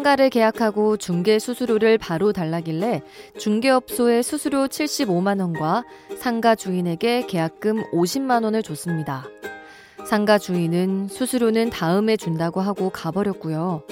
상가를 계약하고 중개 수수료를 바로 달라길래 중개업소에 수수료 75만 원과 상가 주인에게 계약금 50만 원을 줬습니다. 상가 주인은 수수료는 다음에 준다고 하고 가버렸고요.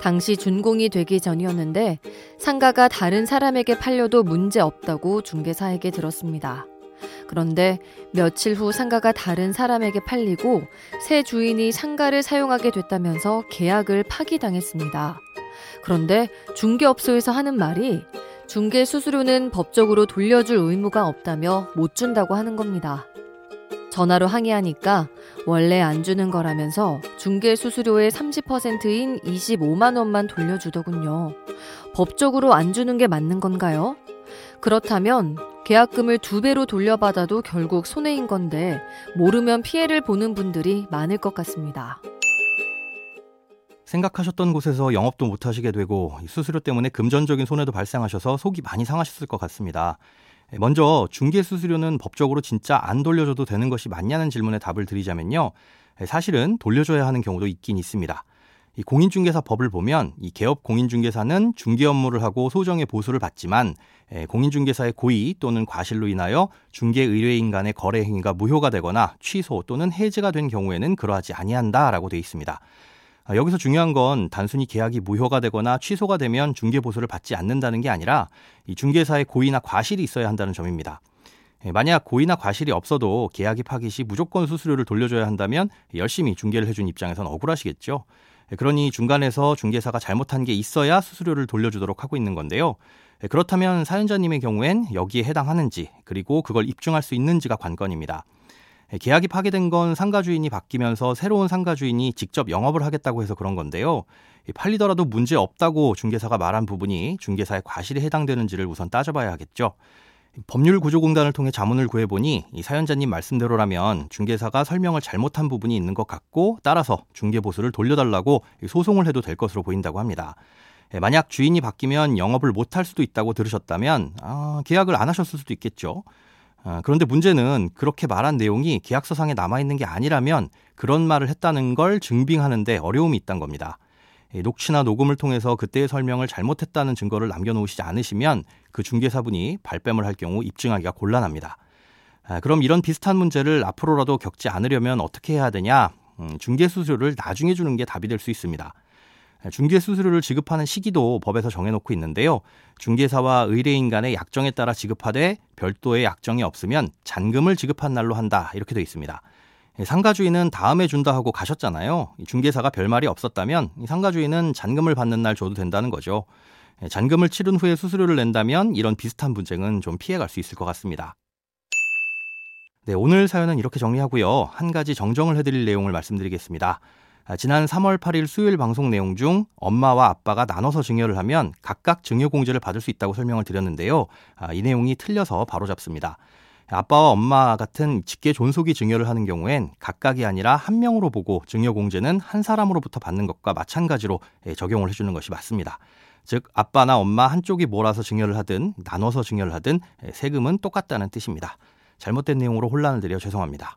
당시 준공이 되기 전이었는데 상가가 다른 사람에게 팔려도 문제 없다고 중개사에게 들었습니다. 그런데 며칠 후 상가가 다른 사람에게 팔리고 새 주인이 상가를 사용하게 됐다면서 계약을 파기당했습니다. 그런데 중개업소에서 하는 말이 중개 수수료는 법적으로 돌려줄 의무가 없다며 못 준다고 하는 겁니다. 전화로 항의하니까 원래 안 주는 거라면서 중개 수수료의 30%인 25만 원만 돌려주더군요. 법적으로 안 주는 게 맞는 건가요? 그렇다면 계약금을 두 배로 돌려받아도 결국 손해인 건데 모르면 피해를 보는 분들이 많을 것 같습니다. 생각하셨던 곳에서 영업도 못 하시게 되고 수수료 때문에 금전적인 손해도 발생하셔서 속이 많이 상하셨을 것 같습니다. 먼저 중개 수수료는 법적으로 진짜 안 돌려줘도 되는 것이 맞냐는 질문에 답을 드리자면요. 사실은 돌려줘야 하는 경우도 있긴 있습니다. 이 공인중개사 법을 보면 이 개업 공인중개사는 중개 업무를 하고 소정의 보수를 받지만 공인중개사의 고의 또는 과실로 인하여 중개 의뢰인 간의 거래 행위가 무효가 되거나 취소 또는 해지가 된 경우에는 그러하지 아니한다라고 되어 있습니다. 아, 여기서 중요한 건 단순히 계약이 무효가 되거나 취소가 되면 중개 보수를 받지 않는다는 게 아니라 이 중개사의 고의나 과실이 있어야 한다는 점입니다. 예, 만약 고의나 과실이 없어도 계약이 파기 시 무조건 수수료를 돌려줘야 한다면 열심히 중개를 해준 입장에선 억울하시겠죠. 예, 그러니 중간에서 중개사가 잘못한 게 있어야 수수료를 돌려주도록 하고 있는 건데요. 예, 그렇다면 사연자님의 경우엔 여기에 해당하는지 그리고 그걸 입증할 수 있는지가 관건입니다. 계약이 파기된 건 상가 주인이 바뀌면서 새로운 상가 주인이 직접 영업을 하겠다고 해서 그런 건데요. 팔리더라도 문제 없다고 중개사가 말한 부분이 중개사의 과실에 해당되는지를 우선 따져봐야 하겠죠. 법률구조공단을 통해 자문을 구해보니 이 사연자님 말씀대로라면 중개사가 설명을 잘못한 부분이 있는 것 같고 따라서 중개보수를 돌려달라고 소송을 해도 될 것으로 보인다고 합니다. 만약 주인이 바뀌면 영업을 못할 수도 있다고 들으셨다면 아, 계약을 안 하셨을 수도 있겠죠. 아, 그런데 문제는 그렇게 말한 내용이 계약서상에 남아있는 게 아니라면 그런 말을 했다는 걸 증빙하는데 어려움이 있다는 겁니다. 녹취나 녹음을 통해서 그때의 설명을 잘못했다는 증거를 남겨놓으시지 않으시면 그 중개사분이 발뺌을 할 경우 입증하기가 곤란합니다. 아, 그럼 이런 비슷한 문제를 앞으로라도 겪지 않으려면 어떻게 해야 되냐? 음, 중개 수수료를 나중에 주는 게 답이 될 수 있습니다. 중개 수수료를 지급하는 시기도 법에서 정해놓고 있는데요. 중개사와 의뢰인 간의 약정에 따라 지급하되 별도의 약정이 없으면 잔금을 지급한 날로 한다 이렇게 되어 있습니다. 상가주인은 다음에 준다 하고 가셨잖아요. 중개사가 별말이 없었다면 상가주인은 잔금을 받는 날 줘도 된다는 거죠. 잔금을 치른 후에 수수료를 낸다면 이런 비슷한 분쟁은 좀 피해갈 수 있을 것 같습니다. 네, 오늘 사연은 이렇게 정리하고요. 한 가지 정정을 해드릴 내용을 말씀드리겠습니다. 아, 지난 3월 8일 수요일 방송 내용 중 엄마와 아빠가 나눠서 증여를 하면 각각 증여 공제를 받을 수 있다고 설명을 드렸는데요. 아, 이 내용이 틀려서 바로 잡습니다. 아빠와 엄마 같은 직계 존속이 증여를 하는 경우엔 각각이 아니라 한 명으로 보고 증여 공제는 한 사람으로부터 받는 것과 마찬가지로 예, 적용을 해주는 것이 맞습니다. 즉 아빠나 엄마 한쪽이 몰아서 증여를 하든 나눠서 증여를 하든 예, 세금은 똑같다는 뜻입니다. 잘못된 내용으로 혼란을 드려 죄송합니다.